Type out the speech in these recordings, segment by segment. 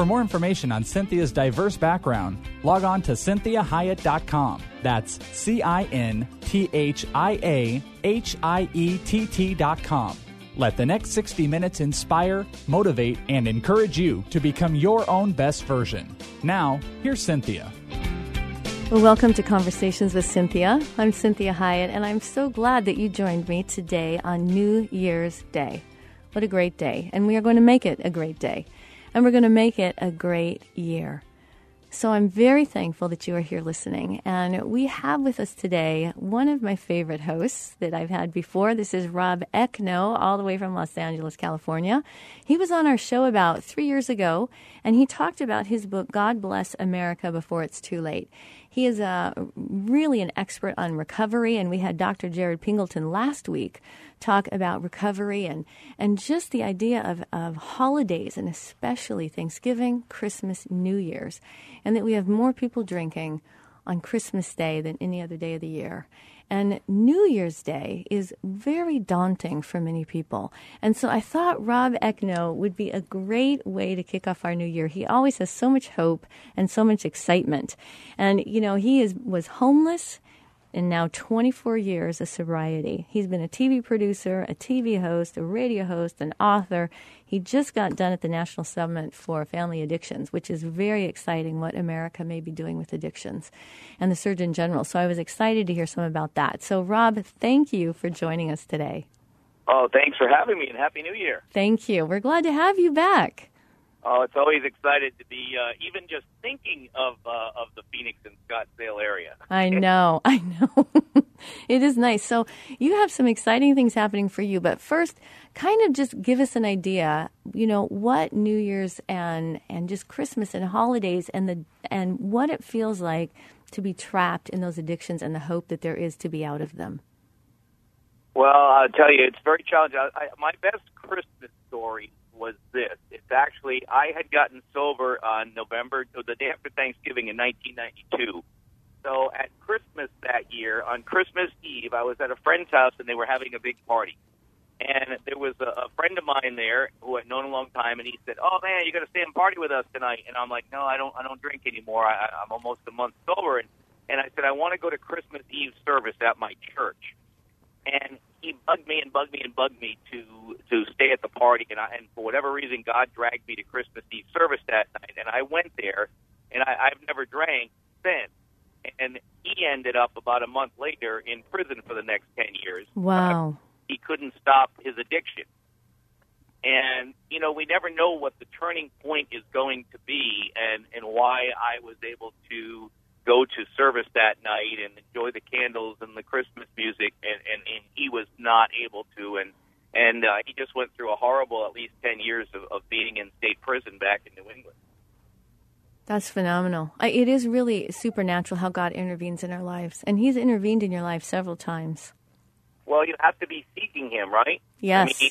For more information on Cynthia's diverse background, log on to cinthiahiett.com. That's C I N T H I A H I E T T.com. Let the next 60 minutes inspire, motivate, and encourage you to become your own best version. Now, here's Cynthia. Welcome to Conversations with Cynthia. I'm Cinthia Hiett, and I'm so glad that you joined me today on New Year's Day. What a great day. And we are going to make it a great day. And we're going to make it a great year. So I'm very thankful that you are here listening. And we have with us today one of my favorite hosts that I've had before. This is Rob Eckno, all the way from Los Angeles, California. He was on our show about three years ago, and he talked about his book, God Bless America Before It's Too Late. He is uh, really an expert on recovery, and we had Dr. Jared Pingleton last week talk about recovery and, and just the idea of, of holidays, and especially Thanksgiving, Christmas, New Year's, and that we have more people drinking on Christmas Day than any other day of the year. And New Year's Day is very daunting for many people. And so I thought Rob Eckno would be a great way to kick off our new year. He always has so much hope and so much excitement. And, you know, he is, was homeless in now 24 years of sobriety. He's been a TV producer, a TV host, a radio host, an author. He just got done at the National Summit for Family Addictions, which is very exciting what America may be doing with addictions, and the Surgeon General. So I was excited to hear some about that. So, Rob, thank you for joining us today. Oh, thanks for having me, and Happy New Year. Thank you. We're glad to have you back. Oh, it's always excited to be uh, even just thinking of uh, of the Phoenix and Scottsdale area. I know, I know. it is nice. So you have some exciting things happening for you, but first, kind of just give us an idea. You know what New Year's and and just Christmas and holidays and the and what it feels like to be trapped in those addictions and the hope that there is to be out of them. Well, I'll tell you, it's very challenging. I, I, my best Christmas story was this. It's actually I had gotten sober on November, the day after Thanksgiving in 1992. So at Christmas that year, on Christmas Eve, I was at a friend's house and they were having a big party. And there was a, a friend of mine there who I'd known a long time, and he said, "Oh man, you got to stay and party with us tonight." And I'm like, "No, I don't. I don't drink anymore. I, I'm almost a month sober." And, and I said, "I want to go to Christmas Eve service at my church." And he bugged me and bugged me and bugged me to to stay at the party, and I and for whatever reason, God dragged me to Christmas Eve service that night, and I went there, and I, I've never drank since. And he ended up about a month later in prison for the next ten years. Wow. Uh, he couldn't stop his addiction. And you know, we never know what the turning point is going to be, and and why I was able to go to service that night and enjoy the candles and the Christmas music, and and, and he was not able to, and and uh, he just went through a horrible at least ten years of, of being in state prison back in New England. That's phenomenal. I, it is really supernatural how God intervenes in our lives, and He's intervened in your life several times. Well, you have to be seeking Him, right? Yes. I mean,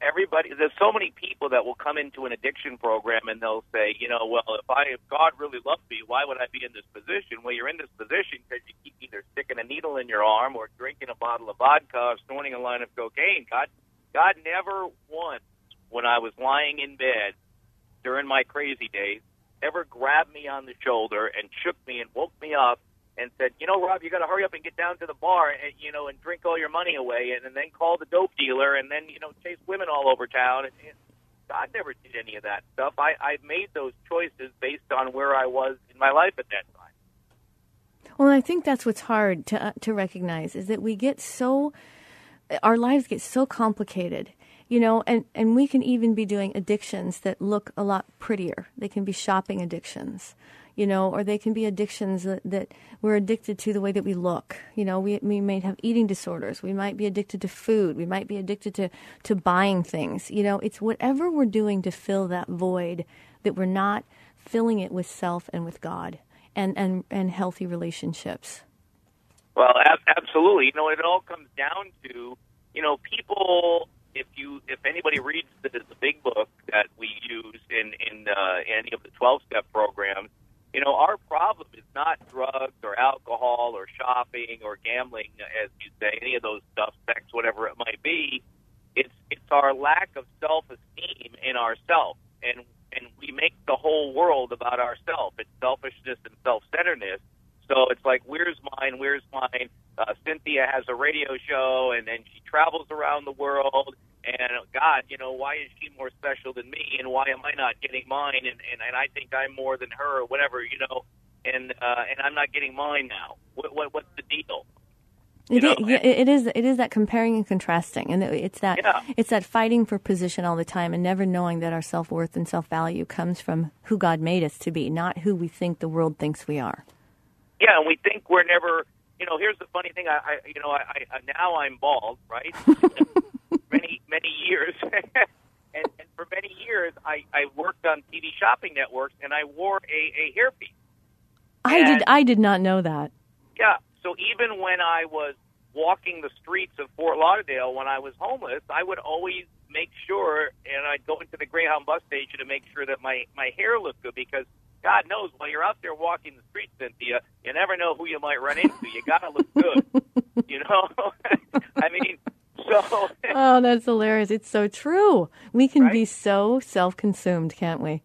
everybody there's so many people that will come into an addiction program and they'll say you know well if i if god really loved me why would i be in this position? Well you're in this position because you keep either sticking a needle in your arm or drinking a bottle of vodka or snorting a line of cocaine. God god never once when i was lying in bed during my crazy days ever grabbed me on the shoulder and shook me and woke me up and said, you know, Rob, you got to hurry up and get down to the bar, and you know, and drink all your money away, and, and then call the dope dealer, and then you know, chase women all over town. And, and God never did any of that stuff. I I made those choices based on where I was in my life at that time. Well, I think that's what's hard to uh, to recognize is that we get so our lives get so complicated you know and and we can even be doing addictions that look a lot prettier they can be shopping addictions you know or they can be addictions that, that we're addicted to the way that we look. You know we, we may have eating disorders. We might be addicted to food. We might be addicted to to buying things. You know it's whatever we're doing to fill that void that we're not filling it with self and with god and and and healthy relationships. Well ab- absolutely. You know it all comes down to you know people if you if anybody reads the, the big book that we use in in uh, any of the 12 step programs, you know our problem is not drugs or alcohol or shopping or gambling, as you say, any of those stuff, sex, whatever it might be. It's it's our lack of self esteem in ourselves, and and we make the whole world about ourselves. It's selfishness and self centeredness. So it's like, where's mine? Where's mine? Uh, Cynthia has a radio show, and then she travels around the world. And God, you know, why is she more special than me? And why am I not getting mine? And and, and I think I'm more than her, or whatever, you know. And uh, and I'm not getting mine now. What, what what's the deal? It is, yeah, it is. It is that comparing and contrasting, and it's that yeah. it's that fighting for position all the time, and never knowing that our self worth and self value comes from who God made us to be, not who we think the world thinks we are. Yeah, and we think we're never. You know, here's the funny thing. I, I you know, I, I now I'm bald, right? many many years, and, and for many years, I I worked on TV shopping networks, and I wore a a hairpiece. I And- did. I did not know that. Yeah. So even when I was walking the streets of Fort Lauderdale when I was homeless, I would always make sure, and I'd go into the Greyhound bus station to make sure that my my hair looked good because God knows while you're out there walking the streets, Cynthia, you never know who you might run into. You gotta look good, you know. I mean, so Oh, that's hilarious! It's so true. We can be so self-consumed, can't we?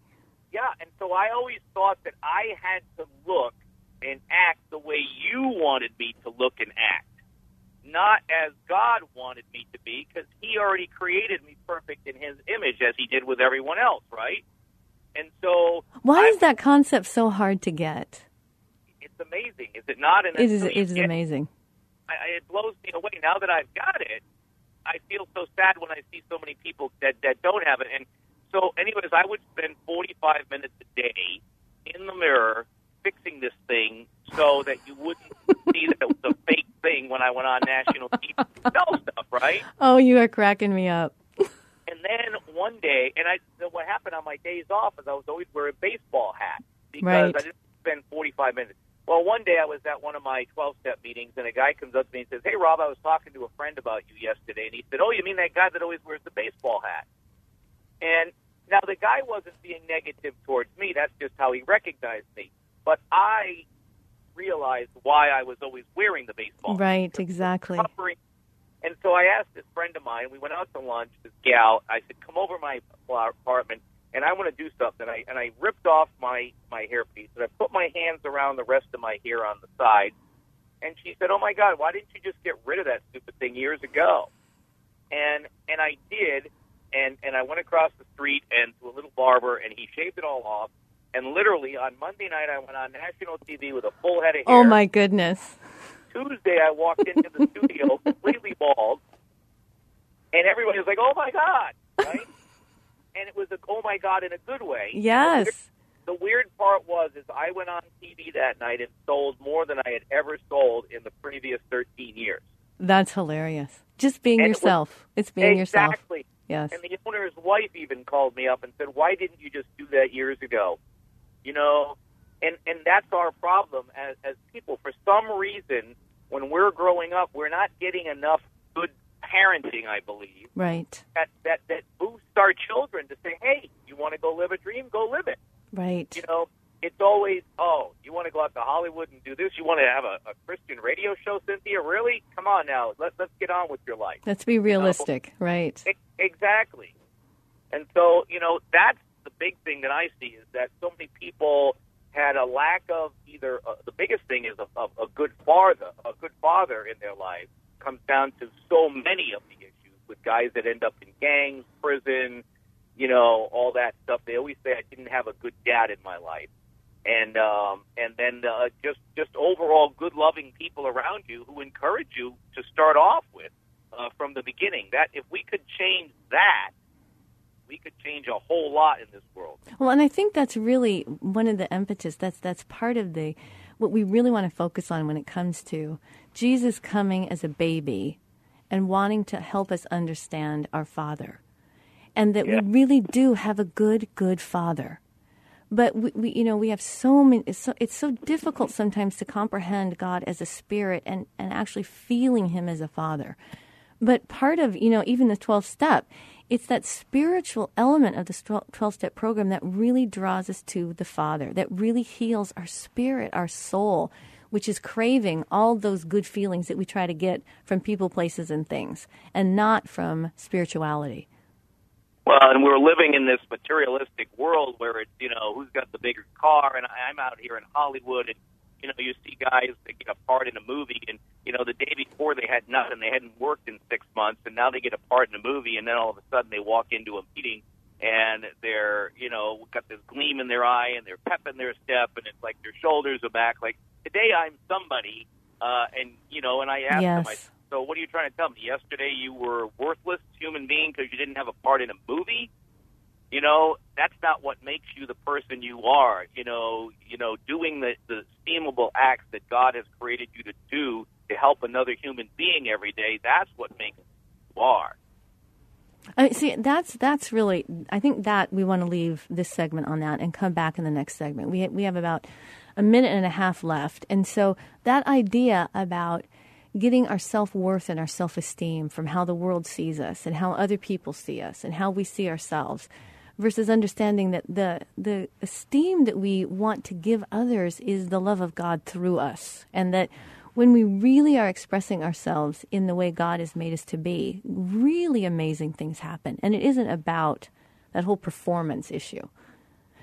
yeah, and so I always thought that I had to look and act the way you wanted me to look and act, not as God wanted me to be, because He already created me perfect in His image, as He did with everyone else, right? And so Why I- is that concept so hard to get? It's amazing, is it not? And It is. It is amazing. I- it blows me away. Now that I've got it, I feel so sad when I see so many people that that don't have it. And so, anyways, I would spend 45 minutes a day in the mirror fixing this thing so that you wouldn't see that it was a fake thing when I went on national TV to sell stuff, right? Oh, you are cracking me up. And then one day, and I so what happened on my days off is I was always wearing a baseball hat because Right. I didn't spend 45 minutes. Well, one day I was at one of my 12 step meetings, and a guy comes up to me and says, Hey, Rob, I was talking to a friend about you yesterday. And he said, Oh, you mean that guy that always wears the baseball hat? And now the guy wasn't being negative towards me. That's just how he recognized me. But I realized why I was always wearing the baseball hat Right. Exactly. And so I asked this friend of mine. We went out to lunch. This gal. I said, "Come over to my apartment, and I want to do something." I and I ripped off my my hairpiece, and I put my hands around the rest of my hair on the side. And she said, "Oh my God, why didn't you just get rid of that stupid thing years ago?" And and I did, and and I went across the street and to a little barber, and he shaved it all off. And literally on Monday night, I went on national TV with a full head of oh, hair. Oh my goodness. Tuesday, I walked into the studio completely bald, and everybody was like, "Oh my god!" Right? And it was a "Oh my god" in a good way. Yes. The weird part was is I went on TV that night and sold more than I had ever sold in the previous 13 years. That's hilarious. Just being And it was- yourself. it's being yourself. exactly. Yes. And the owner's wife even called me up and said, "Why didn't you just do that years ago?" You know, and and that's our problem as as people. For some reason, when we're growing up, we're not getting enough good parenting. I believe Right. that that that boosts our children to say, "Hey, you want to go live a dream? Go live it." Right. You know, it's always, "Oh, you want to go out to Hollywood and do this? You want to have a, a Christian radio show, Cynthia? Really? Come on now, let let's get on with your life." Let's be realistic. Right. E- Exactly. And so, you know, that's the big thing that I see is that so many people had a lack of either uh, the biggest thing is a, a, a good father, a good father in their life comes down to so many of the issues with guys that end up in gangs, prison, you know, all that stuff. They always say I didn't have a good dad in my life. and um, and then uh, just just overall good loving people around you who encourage you to start off with uh, from the beginning. That if we could change that, we could change a whole lot in this world. Well, and I think that's really one of the impetus. That's that's part of the what we really want to focus on when it comes to Jesus coming as a baby and wanting to help us understand our Father, and that yeah. we really do have a good, good Father. But we, we, you know, we have so many. It's so, it's so difficult sometimes to comprehend God as a spirit and and actually feeling Him as a Father. But part of you know even the twelfth step it's that spiritual element of the 12 step program that really draws us to the Father, that really heals our spirit, our soul, which is craving all those good feelings that we try to get from people, places, and things, and not from spirituality. Well, and we're living in this materialistic world where it's, you know, who's got the bigger car, and I'm out here in Hollywood, and you know, you see guys that get a part in a movie, and you know, the day before they had nothing, they hadn't worked in six months, and now they get a part in a movie, and then all of a sudden they walk into a meeting and they're, you know, got this gleam in their eye, and they're pep in their step, and it's like their shoulders are back. Like today, I'm somebody, uh, and you know, and I asked yes. them, I, so what are you trying to tell me? Yesterday, you were a worthless human being because you didn't have a part in a movie you know that's not what makes you the person you are you know you know doing the the esteemable acts that god has created you to do to help another human being every day that's what makes you are I see that's that's really I think that we want to leave this segment on that and come back in the next segment. We we have about a minute and a half left. And so that idea about getting our self-worth and our self-esteem from how the world sees us and how other people see us and how we see ourselves versus understanding that the the esteem that we want to give others is the love of God through us and that when we really are expressing ourselves in the way God has made us to be, really amazing things happen. And it isn't about that whole performance issue.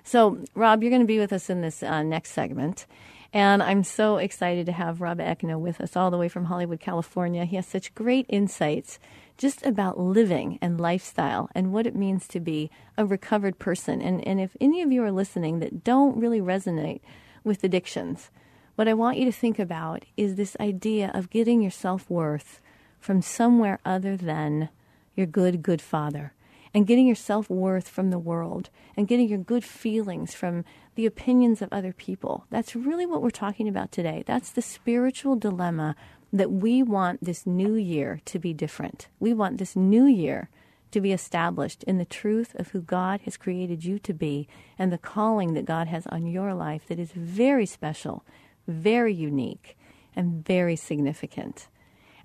So, Rob, you're going to be with us in this uh, next segment. And I'm so excited to have Rob Eckno with us all the way from Hollywood, California. He has such great insights just about living and lifestyle and what it means to be a recovered person. And, and if any of you are listening that don't really resonate with addictions, what I want you to think about is this idea of getting your self worth from somewhere other than your good, good father, and getting your self worth from the world, and getting your good feelings from the opinions of other people. That's really what we're talking about today. That's the spiritual dilemma that we want this new year to be different. We want this new year to be established in the truth of who God has created you to be and the calling that God has on your life that is very special, very unique, and very significant.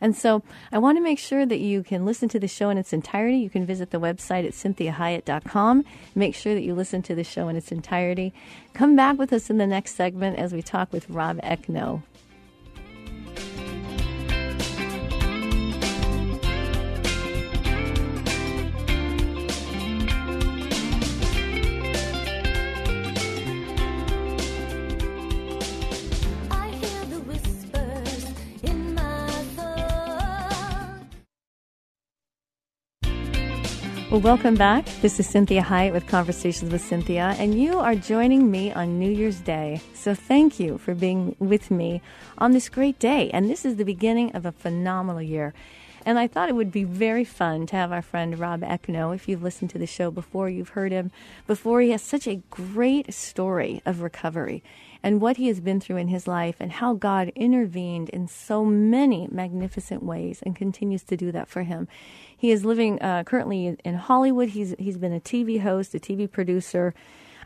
And so I want to make sure that you can listen to the show in its entirety. You can visit the website at cynthiahiett.com. Make sure that you listen to the show in its entirety. Come back with us in the next segment as we talk with Rob Eckno. Well, welcome back. This is Cinthia Hiett with Conversations with Cynthia, and you are joining me on New Year's Day. So thank you for being with me on this great day. And this is the beginning of a phenomenal year. And I thought it would be very fun to have our friend Rob Eckno. If you've listened to the show before, you've heard him before. He has such a great story of recovery and what he has been through in his life and how God intervened in so many magnificent ways and continues to do that for him. He is living uh, currently in Hollywood. He's he's been a TV host, a TV producer.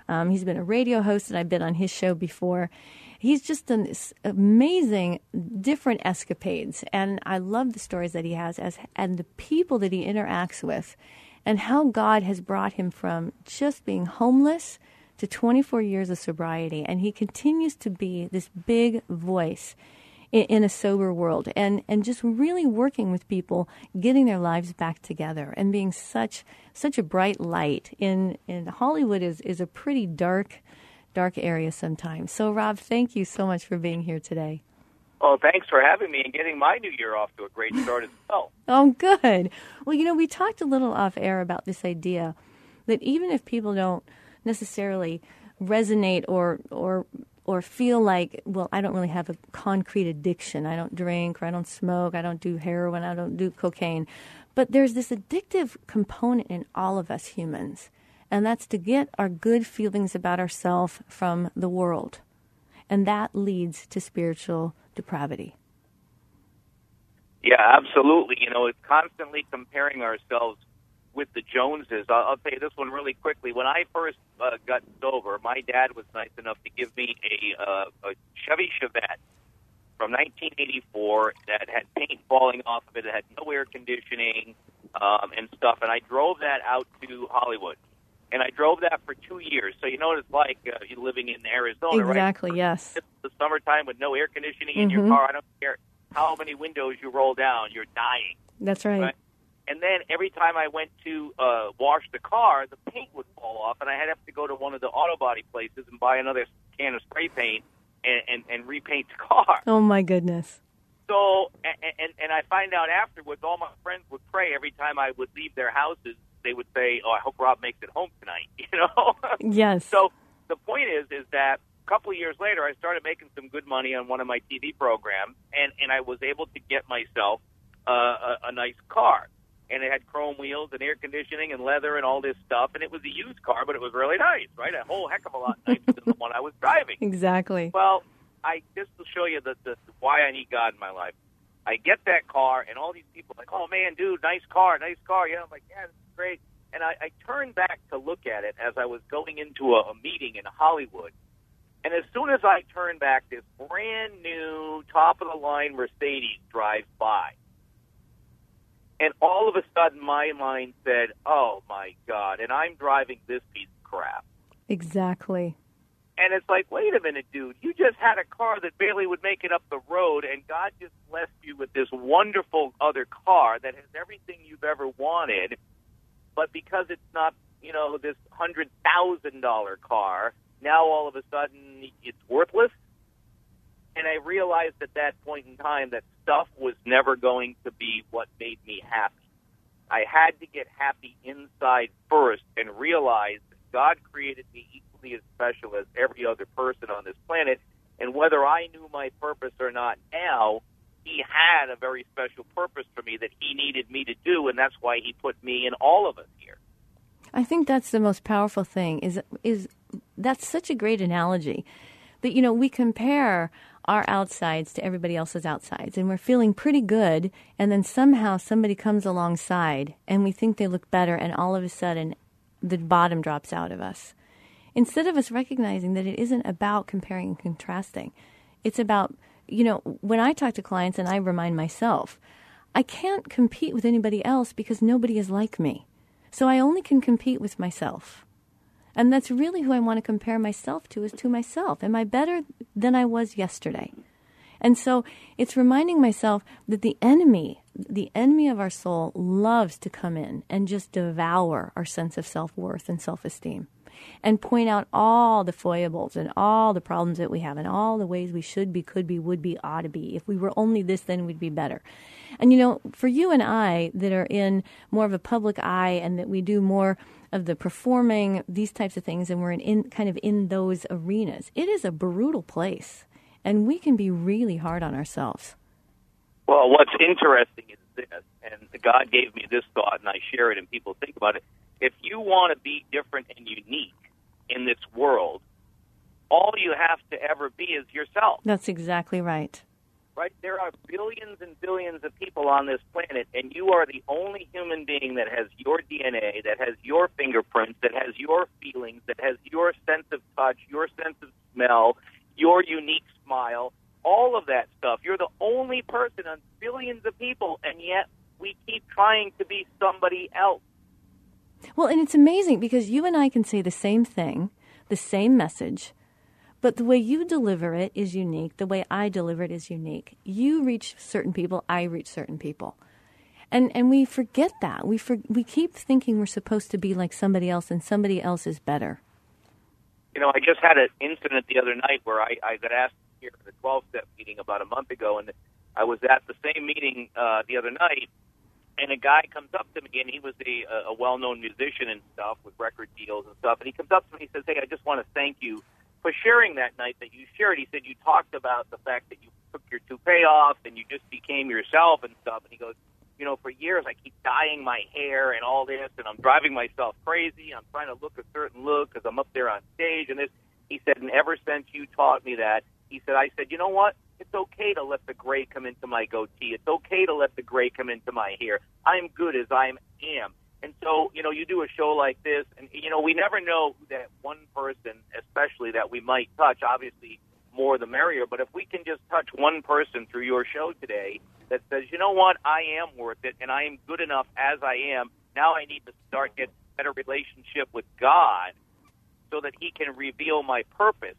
Um, he's been a radio host, and I've been on his show before. He's just done this amazing, different escapades, and I love the stories that he has as and the people that he interacts with, and how God has brought him from just being homeless to 24 years of sobriety, and he continues to be this big voice in, in, a sober world and, and just really working with people, getting their lives back together and being such such a bright light in, in Hollywood is, is a pretty dark, dark area sometimes. So Rob, thank you so much for being here today. Well, thanks for having me and getting my new year off to a great start as well. oh, good. Well, you know, we talked a little off air about this idea that even if people don't necessarily resonate or or or feel like, well, I don't really have a concrete addiction. I don't drink, or I don't smoke, I don't do heroin, I don't do cocaine. But there's this addictive component in all of us humans, and that's to get our good feelings about ourselves from the world. And that leads to spiritual depravity. Yeah, absolutely. You know, it's constantly comparing ourselves with the Joneses. I'll, I'll tell you this one really quickly. When I first uh, got sober, my dad was nice enough to give me a, uh, a Chevy Chevette from 1984 that had paint falling off of it. It had no air conditioning um, and stuff. And I drove that out to Hollywood. And I drove that for two years. So you know what it's like uh, living in Arizona, exactly, right? Exactly, yes. It's the summertime with no air conditioning in Mm-hmm. your car. I don't care how many windows you roll down, you're dying. That's right. Right. And then every time I went to uh, wash the car, the paint would fall off, and I'd have to go to one of the auto body places and buy another can of spray paint and, and, and repaint the car. Oh my goodness. So, and, and and I find out afterwards, all my friends would pray every time I would leave their houses. They would say, "Oh, I hope Rob makes it home tonight." You know. Yes. So the point is, is that a couple of years later, I started making some good money on one of my TV programs, and and I was able to get myself uh, a, a nice car, and it had chrome wheels and air conditioning and leather and all this stuff, and it was a used car, but it was really nice, right? A whole heck of a lot nicer than the one I was driving. exactly. Well, I just to show you the, the why I need God in my life. I get that car, and all these people are like, "Oh man, dude, nice car, nice car." Yeah, I'm like, "Yeah, this is great." And I, I turned back to look at it as I was going into a, a meeting in Hollywood. And as soon as I turned back, this brand new top of the line Mercedes drives by. And all of a sudden, my mind said, "Oh my God!" And I'm driving this piece of crap. Exactly. And it's like, wait a minute, dude. You just had a car that barely would make it up the road, and God just blessed you with this wonderful other car that has everything you've ever wanted. But because it's not, you know, this hundred thousand dollar car, now all of a sudden it's worthless. And I realized at that point in time that stuff was never going to be what made me happy. I had to get happy inside first and realize that God created me equally as special as every other person on this planet. And whether I knew my purpose or not now, He had a very special purpose for me that He needed me to do, and that's why He put me and all of us here. I think that's the most powerful thing is is that's such a great analogy that you know we compare our outsides to everybody else's outsides. And we're feeling pretty good. And then somehow somebody comes alongside and we think they look better. And all of a sudden the bottom drops out of us. Instead of us recognizing that it isn't about comparing and contrasting it's about you know when i talk to clients and i remind myself i can't compete with anybody else because nobody is like me. So I only can compete with myself. And that's really who I want to compare myself to is to myself. Am I better than I was yesterday? And so it's reminding myself that the enemy, the enemy of our soul, loves to come in and just devour our sense of self worth and self esteem and point out all the foibles and all the problems that we have and all the ways we should be, could be, would be, ought to be. If we were only this, then we'd be better. And you know, for you and I that are in more of a public eye and that we do more of the performing, these types of things, and we're in, in kind of in those arenas, it is a brutal place. And we can be really hard on ourselves. Well, what's interesting is this, and God gave me this thought, and I share it, and people think about it. If you want to be different and unique in this world, all you have to ever be is yourself. That's exactly right. Right? There are billions and billions of people on this planet, and you are the only human being that has your DNA, that has your fingerprints, that has your feelings, that has your sense of touch, your sense of smell, your unique smile, all of that stuff. You're the only person on billions of people, and yet we keep trying to be somebody else. Well, and it's amazing because you and I can say the same thing, the same message, but the way you deliver it is unique. The way I deliver it is unique. You reach certain people, I reach certain people. And and we forget that. We for, we keep thinking we're supposed to be like somebody else and somebody else is better. You know, I just had an incident the other night where I, I got asked here at the 12 step meeting about a month ago, and I was at the same meeting uh, the other night, and a guy comes up to me, and he was a, a well-known musician and stuff with record deals and stuff. And he comes up to me, and he says, "Hey, I just want to thank you for sharing that night that you shared." He said you talked about the fact that you took your toupee off and you just became yourself and stuff. And he goes, "You know, for years I keep dyeing my hair and all this, and I'm driving myself crazy. I'm trying to look a certain look because I'm up there on stage and this." He said, "And ever since you taught me that." He said, I said, you know what? It's okay to let the gray come into my goatee. It's okay to let the gray come into my hair. I'm good as I am. And so, you know, you do a show like this, and, you know, we never know that one person, especially that we might touch, obviously, more the merrier. But if we can just touch one person through your show today that says, you know what, I am worth it, and I am good enough as I am, now I need to start getting a better relationship with God so that He can reveal my purpose.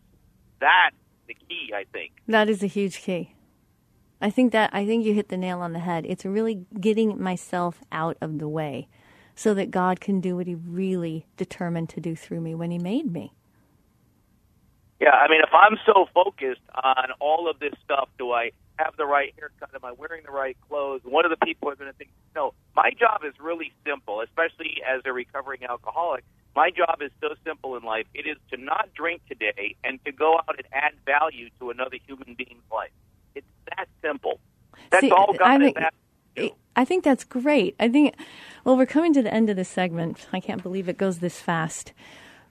That's the key, I think. That is a huge key. I think that I think you hit the nail on the head. It's really getting myself out of the way so that God can do what he really determined to do through me when he made me. Yeah, I mean if I'm so focused on all of this stuff, do I have the right haircut? Am I wearing the right clothes? What are the people are going to think? No, my job is really simple, especially as a recovering alcoholic. My job is so simple in life. It is to not drink today and to go out and add value to another human being's life. It's that simple. That's See, all God I is think, asking to do. I think that's great. I think, well, we're coming to the end of this segment. I can't believe it goes this fast.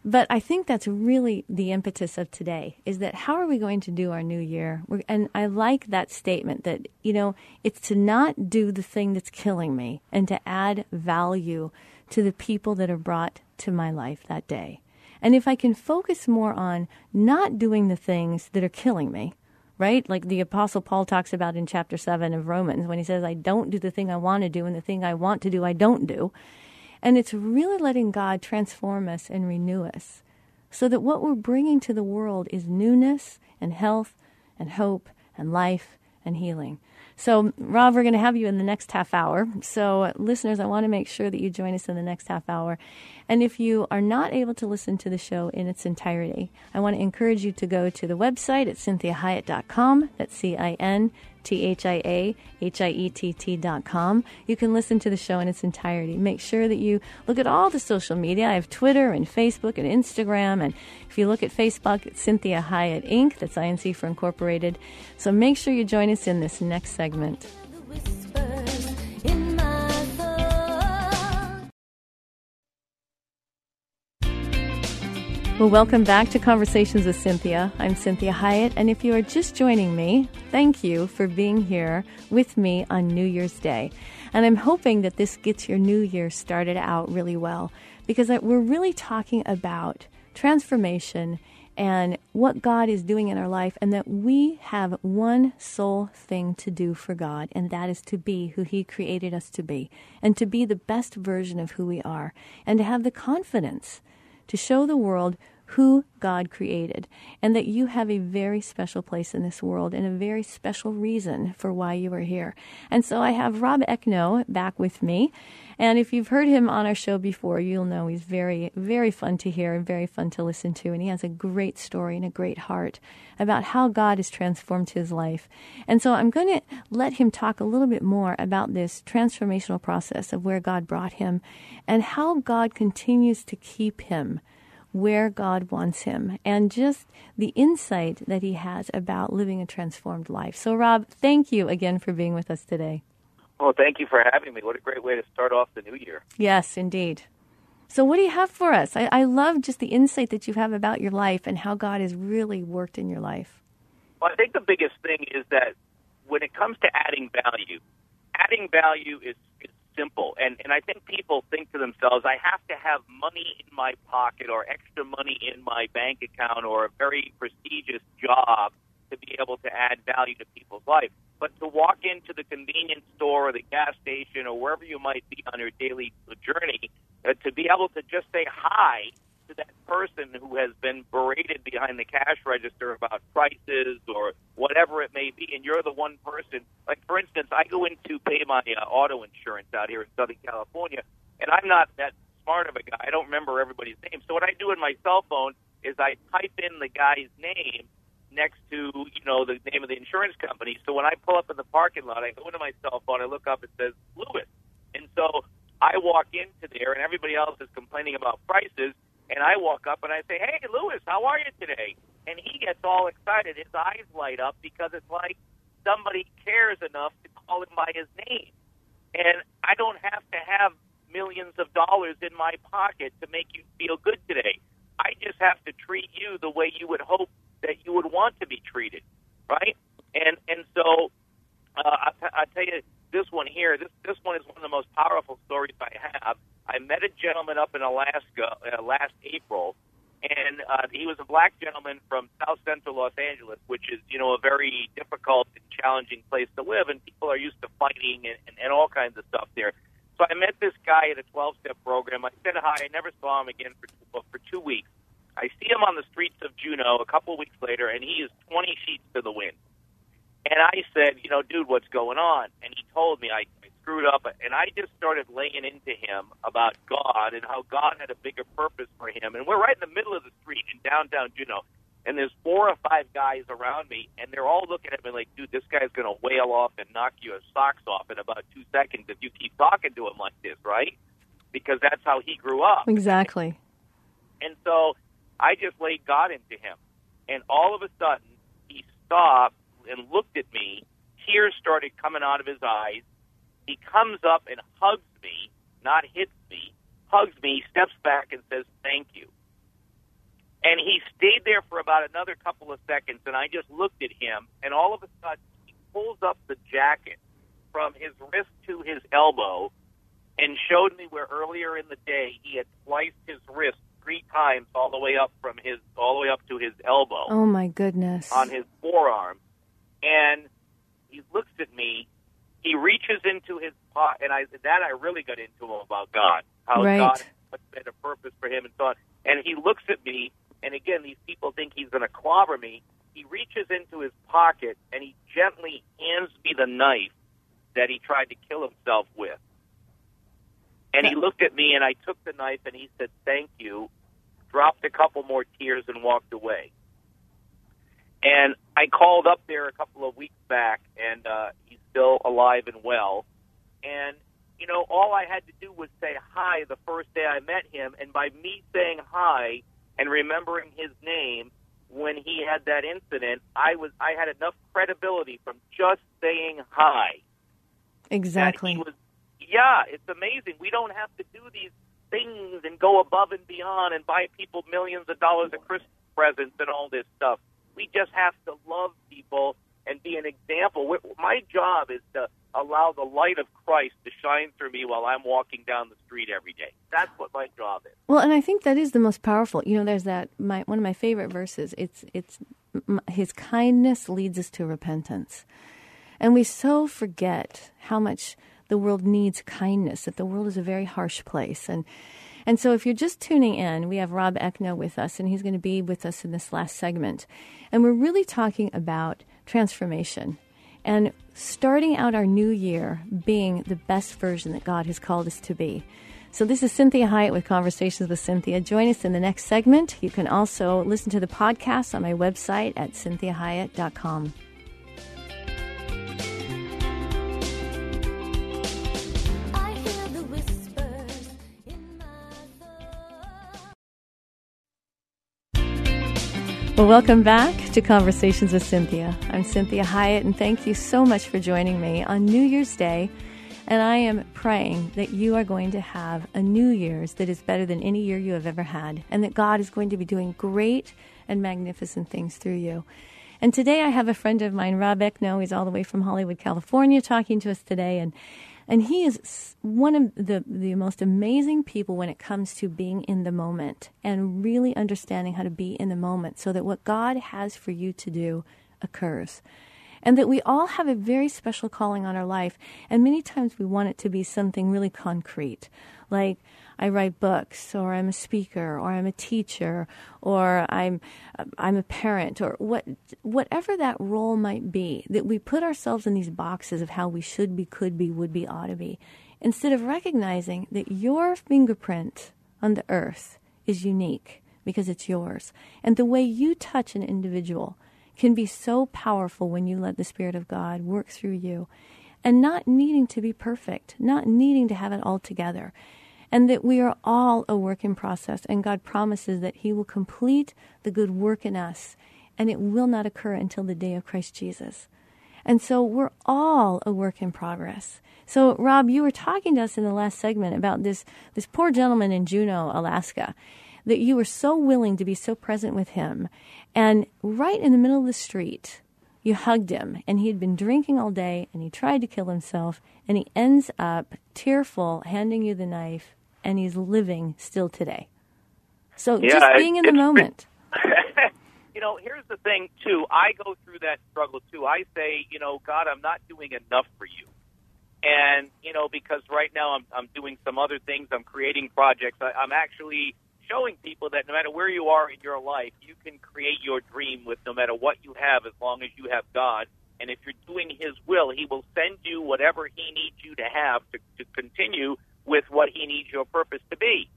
But I think that's really the impetus of today is that how are we going to do our new year? We're, and I like that statement that, you know, it's to not do the thing that's killing me and to add value to the people that are brought to my life that day. And if I can focus more on not doing the things that are killing me, right? Like the Apostle Paul talks about in chapter 7 of Romans when he says, I don't do the thing I want to do, and the thing I want to do, I don't do. And it's really letting God transform us and renew us so that what we're bringing to the world is newness and health and hope and life and healing. So, Rob, we're going to have you in the next half hour. So, listeners, I want to make sure that you join us in the next half hour. And if you are not able to listen to the show in its entirety, I want to encourage you to go to the website at cinthiahiett.com. That's C I N T H I A H I E T T dot com. You can listen to the show in its entirety. Make sure that you look at all the social media. I have Twitter and Facebook and Instagram. And if you look at Facebook, it's Cinthia Hiett Inc., that's INC for Incorporated. So make sure you join us in this next segment. Well, welcome back to Conversations with Cynthia. I'm Cinthia Hiett, and if you are just joining me, thank you for being here with me on New Year's Day. And I'm hoping that this gets your new year started out really well because we're really talking about transformation and what God is doing in our life, and that we have one sole thing to do for God, and that is to be who He created us to be, and to be the best version of who we are, and to have the confidence to show the world who God created, and that you have a very special place in this world and a very special reason for why you are here. And so I have Rob Eckno back with me. And if you've heard him on our show before, you'll know he's very, very fun to hear and very fun to listen to. And he has a great story and a great heart about how God has transformed his life. And so I'm going to let him talk a little bit more about this transformational process of where God brought him and how God continues to keep him where God wants him and just the insight that he has about living a transformed life. So, Rob, thank you again for being with us today. Well, thank you for having me. What a great way to start off the new year. Yes, indeed. So, what do you have for us? I, I love just the insight that you have about your life and how God has really worked in your life. Well, I think the biggest thing is that when it comes to adding value, adding value is, is simple. And, and I think people think to themselves, I have to have money in my pocket or extra money in my bank account or a very prestigious job to be able to add value to people's life. But to walk into the convenience store or the gas station or wherever you might be on your daily journey, uh, to be able to just say hi to that person who has been berated behind the cash register about prices or whatever it may be, and you're the one person. Like for instance, I go in to pay my uh, auto insurance out here in Southern California, and I'm not that smart of a guy. I don't remember everybody's name. So what I do in my cell phone is I type in the guy's name next to you know the name of the insurance company. So when I pull up in the parking lot, I go into my cell phone, I look up, it says Lewis, and so I walk into there and everybody else is complaining about prices, and I walk up and I say, "Hey, Lewis, how are you today?" And he gets all excited. His eyes light up because it's like somebody cares enough to call him by his name. And I don't have to have millions of dollars in my pocket to make you feel good today. I just have to treat you the way you would hope you would want to be treated, right? And and so uh, I, I tell you this one here. This this one is one of the most powerful stories I have. I met a gentleman up in Alaska uh, last April, and uh, he was a black gentleman from South Central Los Angeles, which is you know a very difficult and challenging place to live, and people are used to fighting and, and, and all kinds of stuff there. So I met this guy at a 12-step program. I said hi. I never saw him again for for two weeks. I see him on the streets a couple of weeks later, and he is 20 sheets to the wind. And I said, you know, dude, what's going on? And he told me I, I screwed up, and I just started laying into him about God and how God had a bigger purpose for him. And we're right in the middle of the street in downtown Juneau, and there's four or five guys around me, and they're all looking at me like, dude, this guy's going to wail off and knock your socks off in about two seconds if you keep talking to him like this, right? Because that's how he grew up. Exactly. And so I just laid God into him. And all of a sudden, he stopped and looked at me. Tears started coming out of his eyes. He comes up and hugs me, not hits me, hugs me, steps back and says, Thank you. And he stayed there for about another couple of seconds, and I just looked at him, and all of a sudden, he pulls up the jacket from his wrist to his elbow and showed me where earlier in the day he had sliced his wrist three times all the way up from his all the way up to his elbow. Oh my goodness. On his forearm. And he looks at me, he reaches into his pot and I that I really got into him about God. How right. God had a purpose for him and so on. And he looks at me and again these people think he's gonna clobber me. He reaches into his pocket and he gently hands me the knife that he tried to kill himself with. And he looked at me, and I took the knife, and he said, "Thank you." Dropped a couple more tears and walked away. And I called up there a couple of weeks back, and uh, he's still alive and well. And you know, all I had to do was say hi the first day I met him, and by me saying hi and remembering his name when he had that incident, I was I had enough credibility from just saying hi. Exactly. That he was yeah, it's amazing. We don't have to do these things and go above and beyond and buy people millions of dollars of Christmas presents and all this stuff. We just have to love people and be an example. My job is to allow the light of Christ to shine through me while I'm walking down the street every day. That's what my job is. Well, and I think that is the most powerful. You know, there's that my one of my favorite verses. It's it's his kindness leads us to repentance. And we so forget how much the world needs kindness, that the world is a very harsh place. And and so if you're just tuning in, we have Rob Eckno with us, and he's going to be with us in this last segment. And we're really talking about transformation and starting out our new year being the best version that God has called us to be. So, this is Cinthia Hiett with Conversations with Cynthia. Join us in the next segment. You can also listen to the podcast on my website at cinthiahiett.com. Well, welcome back to Conversations with Cynthia. I'm Cinthia Hiett, and thank you so much for joining me on New Year's Day. And I am praying that you are going to have a New Year's that is better than any year you have ever had, and that God is going to be doing great and magnificent things through you. And today I have a friend of mine, Rob Eckno. He's all the way from Hollywood, California, talking to us today. And and he is one of the, the most amazing people when it comes to being in the moment and really understanding how to be in the moment so that what God has for you to do occurs. And that we all have a very special calling on our life. And many times we want it to be something really concrete, like I write books, or I'm a speaker, or I'm a teacher, or I'm I'm a parent, or what whatever that role might be. That we put ourselves in these boxes of how we should be, could be, would be, ought to be, instead of recognizing that your fingerprint on the earth is unique because it's yours, and the way you touch an individual can be so powerful when you let the Spirit of God work through you and not needing to be perfect, not needing to have it all together. And that we are all a work in process, and God promises that He will complete the good work in us, and it will not occur until the day of Christ Jesus. And so we're all a work in progress. So, Rob, you were talking to us in the last segment about this, this poor gentleman in Juneau, Alaska, that you were so willing to be so present with him. And right in the middle of the street, you hugged him, and he had been drinking all day, and he tried to kill himself, and he ends up tearful, handing you the knife, and he's living still today. So Yeah, just being in the moment. you know, here's the thing too. I go through that struggle too. I say, you know, God, I'm not doing enough for you. And you know, because right now I'm I'm doing some other things. I'm creating projects. I, I'm actually showing people that no matter where you are in your life, you can create your dream with no matter what you have, as long as you have God. And if you're doing His will, He will send you whatever He needs you to have to, to continue with what He needs your purpose to be.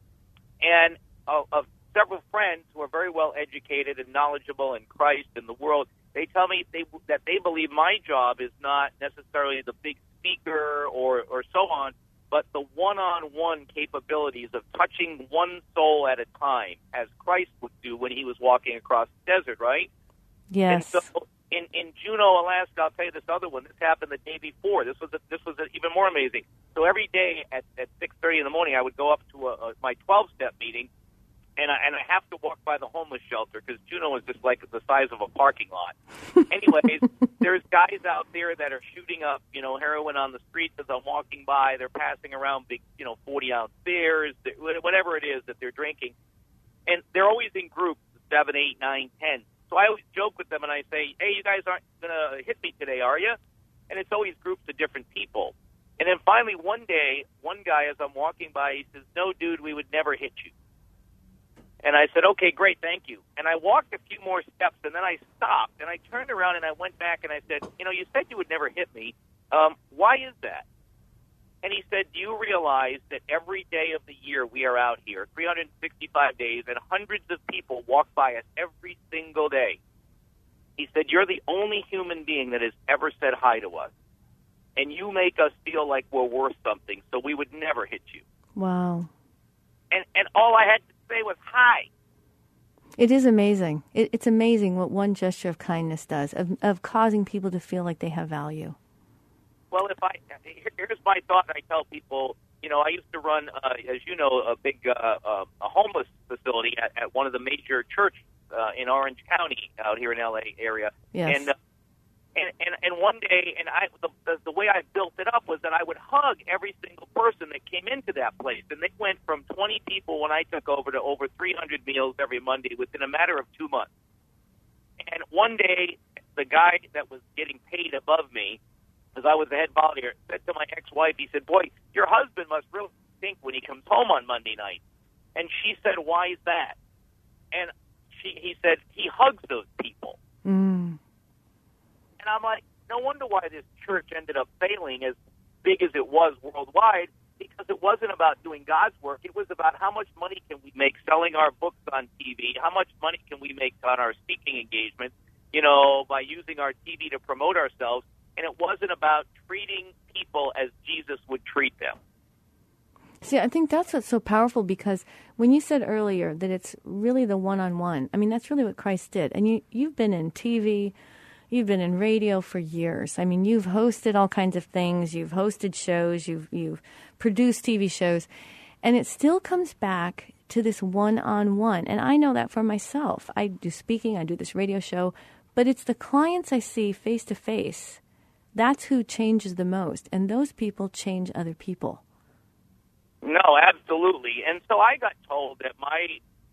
And uh, of several friends who are very well educated and knowledgeable in Christ and the world, they tell me they, that they believe my job is not necessarily the big speaker or, or so on, but the one-on-one capabilities of touching one soul at a time, as Christ would do when he was walking across the desert, right? Yes. And so in, in Juneau, Alaska, I'll tell you this other one. This happened the day before. This was a, this was a, even more amazing. So every day at at six thirty in the morning, I would go up to a, a, my twelve step meeting, and I, and I have to walk by the homeless shelter because Juneau is just like the size of a parking lot. Anyways, there's guys out there that are shooting up, you know, heroin on the streets as I'm walking by. They're passing around big, you know, 40 ounce beers, whatever it is that they're drinking, and they're always in groups, seven, eight, nine, ten. So I always joke with them and I say, "Hey, you guys aren't gonna hit me today, are you?" And it's always groups of different people. And then finally, one day, one guy, as I'm walking by, he says, "No, dude, we would never hit you." And I said, okay, great, thank you. And I walked a few more steps, and then I stopped, and I turned around and I went back and I said, you know, you said you would never hit me. Um, why is that? And he said, do you realize that every day of the year we are out here, 365 days, and hundreds of people walk by us every single day? He said, you're the only human being that has ever said hi to us. And you make us feel like we're worth something, so we would never hit you. Wow. And, and all I had to say was hi. It is amazing. It, it's amazing what one gesture of kindness does, of, of causing people to feel like they have value. Well, if I here's my thought, I tell people, you know, I used to run, uh, as you know, a big uh, uh, a homeless facility at, at one of the major church uh, in Orange County out here in LA area, Yes. and uh, and and and one day, and I the, the the way I built it up was that I would hug every single person that came into that place, and they went from 20 people when I took over to over 300 meals every Monday within a matter of two months. And one day, the guy that was getting paid above me, as I was the head volunteer, said to my ex-wife, he said, "Boy, your husband must really think when he comes home on Monday night." And she said, "Why is that?" And she, he said, "He hugs those people." Mm. And I'm like, no wonder why this church ended up failing as big as it was worldwide because it wasn't about doing God's work. It was about how much money can we make selling our books on TV? How much money can we make on our speaking engagements, you know, by using our TV to promote ourselves? And it wasn't about treating people as Jesus would treat them. See, I think that's what's so powerful because when you said earlier that it's really the one on one, I mean, that's really what Christ did. And you, you've been in TV, you've been in radio for years. I mean, you've hosted all kinds of things, you've hosted shows, you've, you've produced TV shows, and it still comes back to this one on one. And I know that for myself. I do speaking, I do this radio show, but it's the clients I see face to face. That's who changes the most. And those people change other people. No, absolutely. And so I got told that my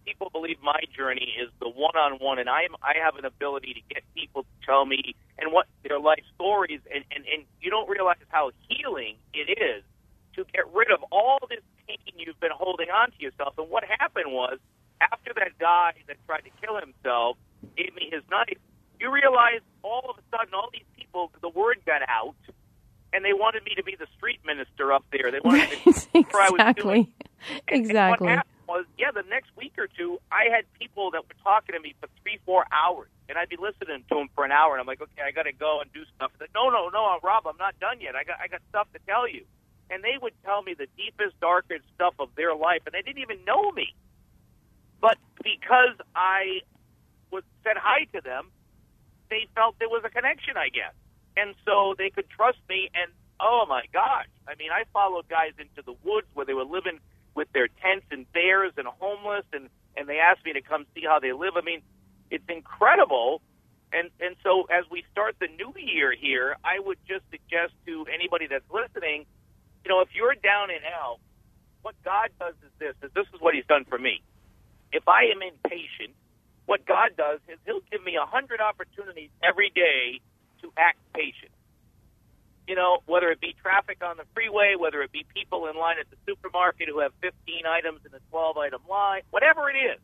people believe my journey is the one-on-one, and I I have an ability to get people to tell me and what their life stories, and and and you don't realize how healing it is to get rid of all this pain you've been holding on to yourself. And what happened was after that guy that tried to kill himself gave me his knife, you realize all of a sudden all these people the word got out. And they wanted me to be the street minister up there. They wanted me to Right, where I was doing exactly. and- exactly. And what, hap- was, yeah, the next week or two, I had people that were talking to me for three, four hours, and I'd be listening to them for an hour, and I'm like, okay, I got to go and do stuff. Like, no, no, no, Rob, I'm not done yet. I got, I got stuff to tell you. And they would tell me the deepest, darkest stuff of their life, and they didn't even know me. But because I was said hi to them, they felt there was a connection, I guess, and so they could trust me. And oh my gosh, I mean, I followed guys into the woods where they were living with their tents and bears and homeless, and and they asked me to come see how they live. I mean, it's incredible. And and so as we start the new year here, I would just suggest to anybody that's listening, you know, if you're down and out, what God does is this: is this is what He's done for me. If I am impatient, what God does is He'll give me a hundred opportunities every day to act patient you know, whether it be traffic on the freeway, whether it be people in line at the supermarket who have 15 items in a 12 item line, whatever it is,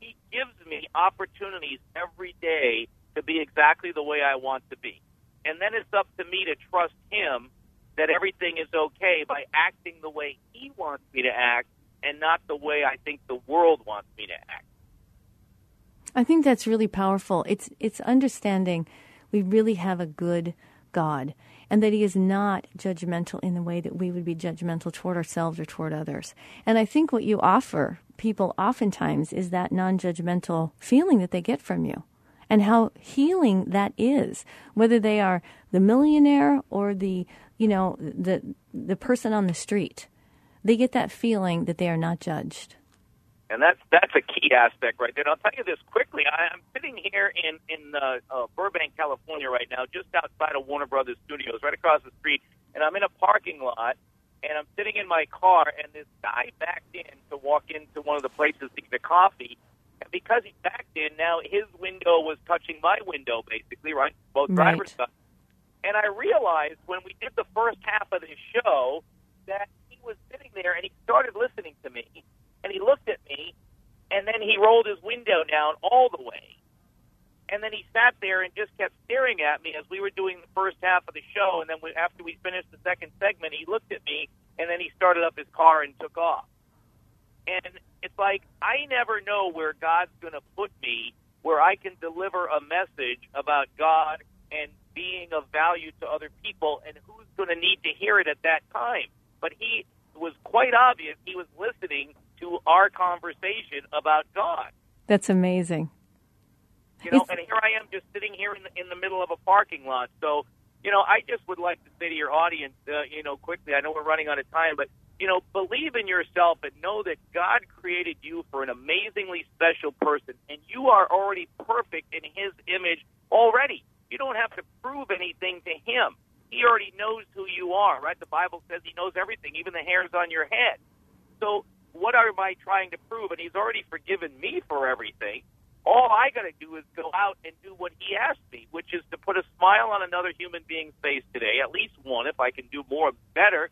he gives me opportunities every day to be exactly the way I want to be. And then it's up to me to trust him that everything is okay by acting the way he wants me to act and not the way I think the world wants me to act. I think that's really powerful. It's it's understanding we really have a good God and that He is not judgmental in the way that we would be judgmental toward ourselves or toward others. And I think what you offer people oftentimes is that non judgmental feeling that they get from you and how healing that is, whether they are the millionaire or the, you know, the, the person on the street. They get that feeling that they are not judged and that's that's a key aspect right there. And I'll tell you this quickly. I, I'm sitting here in in uh, uh, Burbank, California, right now, just outside of Warner Brothers Studios, right across the street, and I'm in a parking lot, and I'm sitting in my car, and this guy backed in to walk into one of the places to get a coffee. And because he backed in, now his window was touching my window, basically, right? Both right. drivers. Side. And I realized when we did the first half of the show that he was sitting there and he started listening to me and he looked at me, and then he rolled his window down all the way. And then he sat there and just kept staring at me as we were doing the first half of the show. And then we, after we finished the second segment, he looked at me, and then he started up his car and took off. And it's like I never know where God's going to put me, where I can deliver a message about God and being of value to other people, and who's going to need to hear it at that time. But he was quite obvious he was listening to our conversation about God. That's amazing. You know, it's... and here I am just sitting here in the, in the middle of a parking lot. So, you know, I just would like to say to your audience, uh, you know, quickly, I know we're running out of time, but, you know, believe in yourself and know that God created you for an amazingly special person, and you are already perfect in His image already. You don't have to prove anything to Him. He already knows who you are, right? The Bible says He knows everything, even the hairs on your head. So what am I trying to prove? And he's already forgiven me for everything. All I got to do is go out and do what he asked me, which is to put a smile on another human being's face today, at least one. If I can do more, better.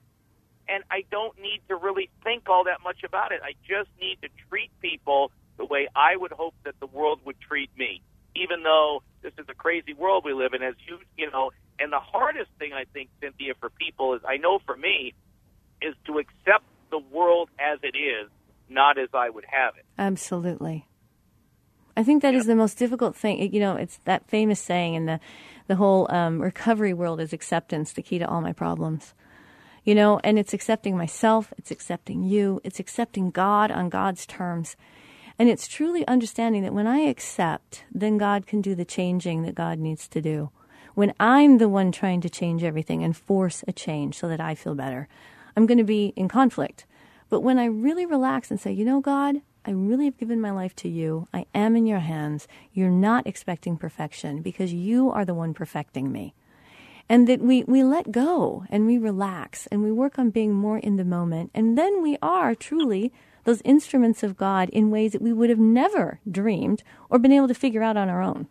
And I don't need to really think all that much about it. I just need to treat people the way I would hope that the world would treat me, even though this is a crazy world we live in. As you, you know, and the hardest thing I think, Cinthia, for people is I know for me is to accept the world as it is, not as I would have it. Absolutely. I think that is the most difficult thing. You know, it's that famous saying in the the whole um, recovery world is acceptance, the key to all my problems. You know, and it's accepting myself, it's accepting you, it's accepting God on God's terms. And it's truly understanding that when I accept, then God can do the changing that God needs to do. When I'm the one trying to change everything and force a change so that I feel better, I'm going to be in conflict. But when I really relax and say, you know, God, I really have given my life to you. I am in your hands. You're not expecting perfection because you are the one perfecting me. And that we, we let go and we relax and we work on being more in the moment. And then we are truly those instruments of God in ways that we would have never dreamed or been able to figure out on our own.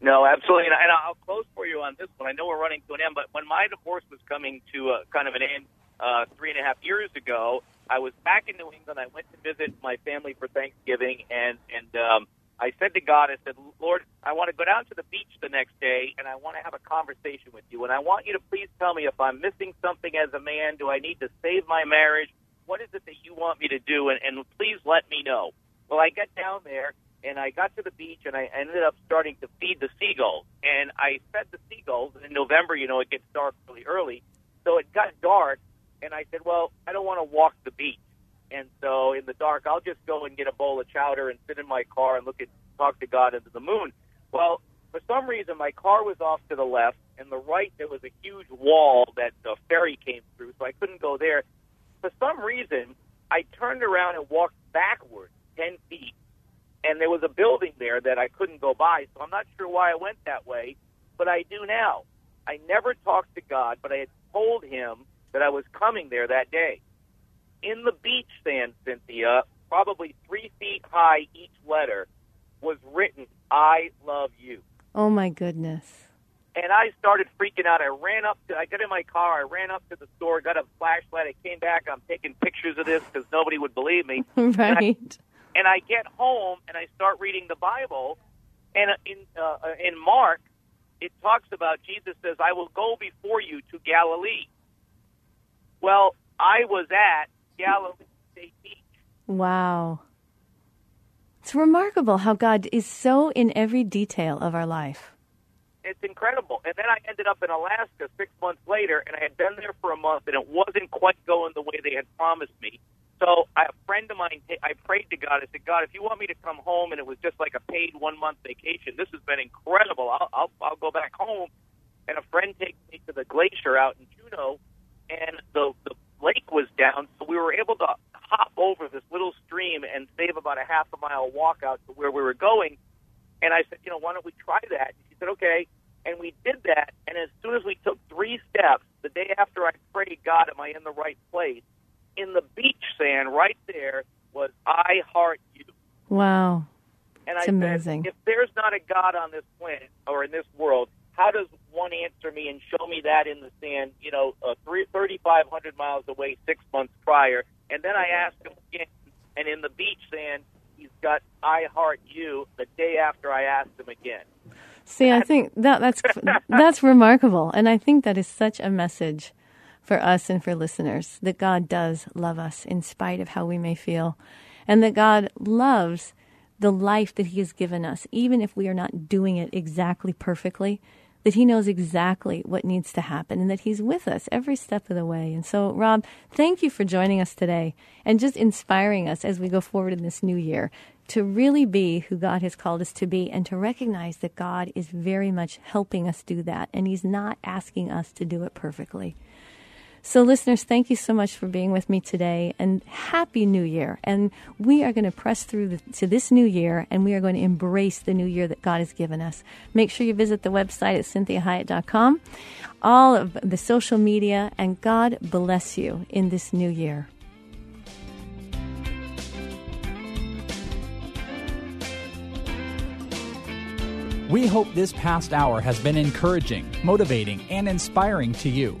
No, absolutely. And I'll close for you on this one. I know we're running to an end, but when my divorce was coming to a, kind of an end, uh, three and a half years ago. I was back in New England. I went to visit my family for Thanksgiving, and and um, I said to God, I said, Lord, I want to go down to the beach the next day, and I want to have a conversation with you, and I want you to please tell me if I'm missing something as a man. Do I need to save my marriage? what is it that you want me to do? And, and please let me know. Well, I got down there and I got to the beach and I ended up starting to feed the seagulls. And I fed the seagulls. In November, you know, it gets dark really early. So it got dark. And I said, well, I don't want to walk the beach. And so in the dark, I'll just go and get a bowl of chowder and sit in my car and look at, talk to God into the moon. Well, for some reason, my car was off to the left, and the right there was a huge wall that the ferry came through, so I couldn't go there. For some reason, I turned around and walked backwards ten feet, and there was a building there that I couldn't go by. So I'm not sure why I went that way, but I do now. I never talked to God, but I had told Him that I was coming there that day. In the beach sand, Cinthia, probably three feet high each letter, was written, I love you. Oh my goodness. And I started freaking out. I ran up to, I got in my car, I ran up to the store, got a flashlight, I came back, I'm taking pictures of this because nobody would believe me. right. And I, and I get home and I start reading the Bible, and in uh, in Mark, it talks about Jesus says, "I will go before you to Galilee." Well, I was at Galilee State Beach. Wow. It's remarkable how God is so in every detail of our life. It's incredible. And then I ended up in Alaska six months later, and I had been there for a month, and it wasn't quite going the way they had promised me. So I, a friend of mine, I prayed to God. I said, God, if you want me to come home, and it was just like a paid one month vacation, this has been incredible. I'll, I'll, I'll go back home. And a friend takes me to the glacier out in Juneau, and the the lake was down, so we were able to hop over this little stream and save about a half a mile walk out to where we were going. And I said, you know, why don't we try that? And she said, okay. And we did that. And as soon as we took three steps, the day after I prayed, God, am I in the right place? In the beach sand right there was I heart you. Wow. And It's I amazing. said, if there's not a God on this planet or in this world, how does one answer me and show me that in the sand, you know, uh, 3,500 miles away six months prior? And then I asked him again, and in the beach sand, he's got I heart you the day after I asked him again. See, I think that that's that's remarkable, and I think that is such a message for us and for listeners that God does love us in spite of how we may feel, and that God loves the life that He has given us, even if we are not doing it exactly perfectly. That he knows exactly what needs to happen and that he's with us every step of the way. And so, Rob, thank you for joining us today and just inspiring us as we go forward in this new year to really be who God has called us to be and to recognize that God is very much helping us do that and He's not asking us to do it perfectly. So, listeners, thank you so much for being with me today and Happy New Year. And we are going to press through the, to this new year and we are going to embrace the new year that God has given us. Make sure you visit the website at cinthiahiett.com, all of the social media, and God bless you in this new year. We hope this past hour has been encouraging, motivating, and inspiring to you.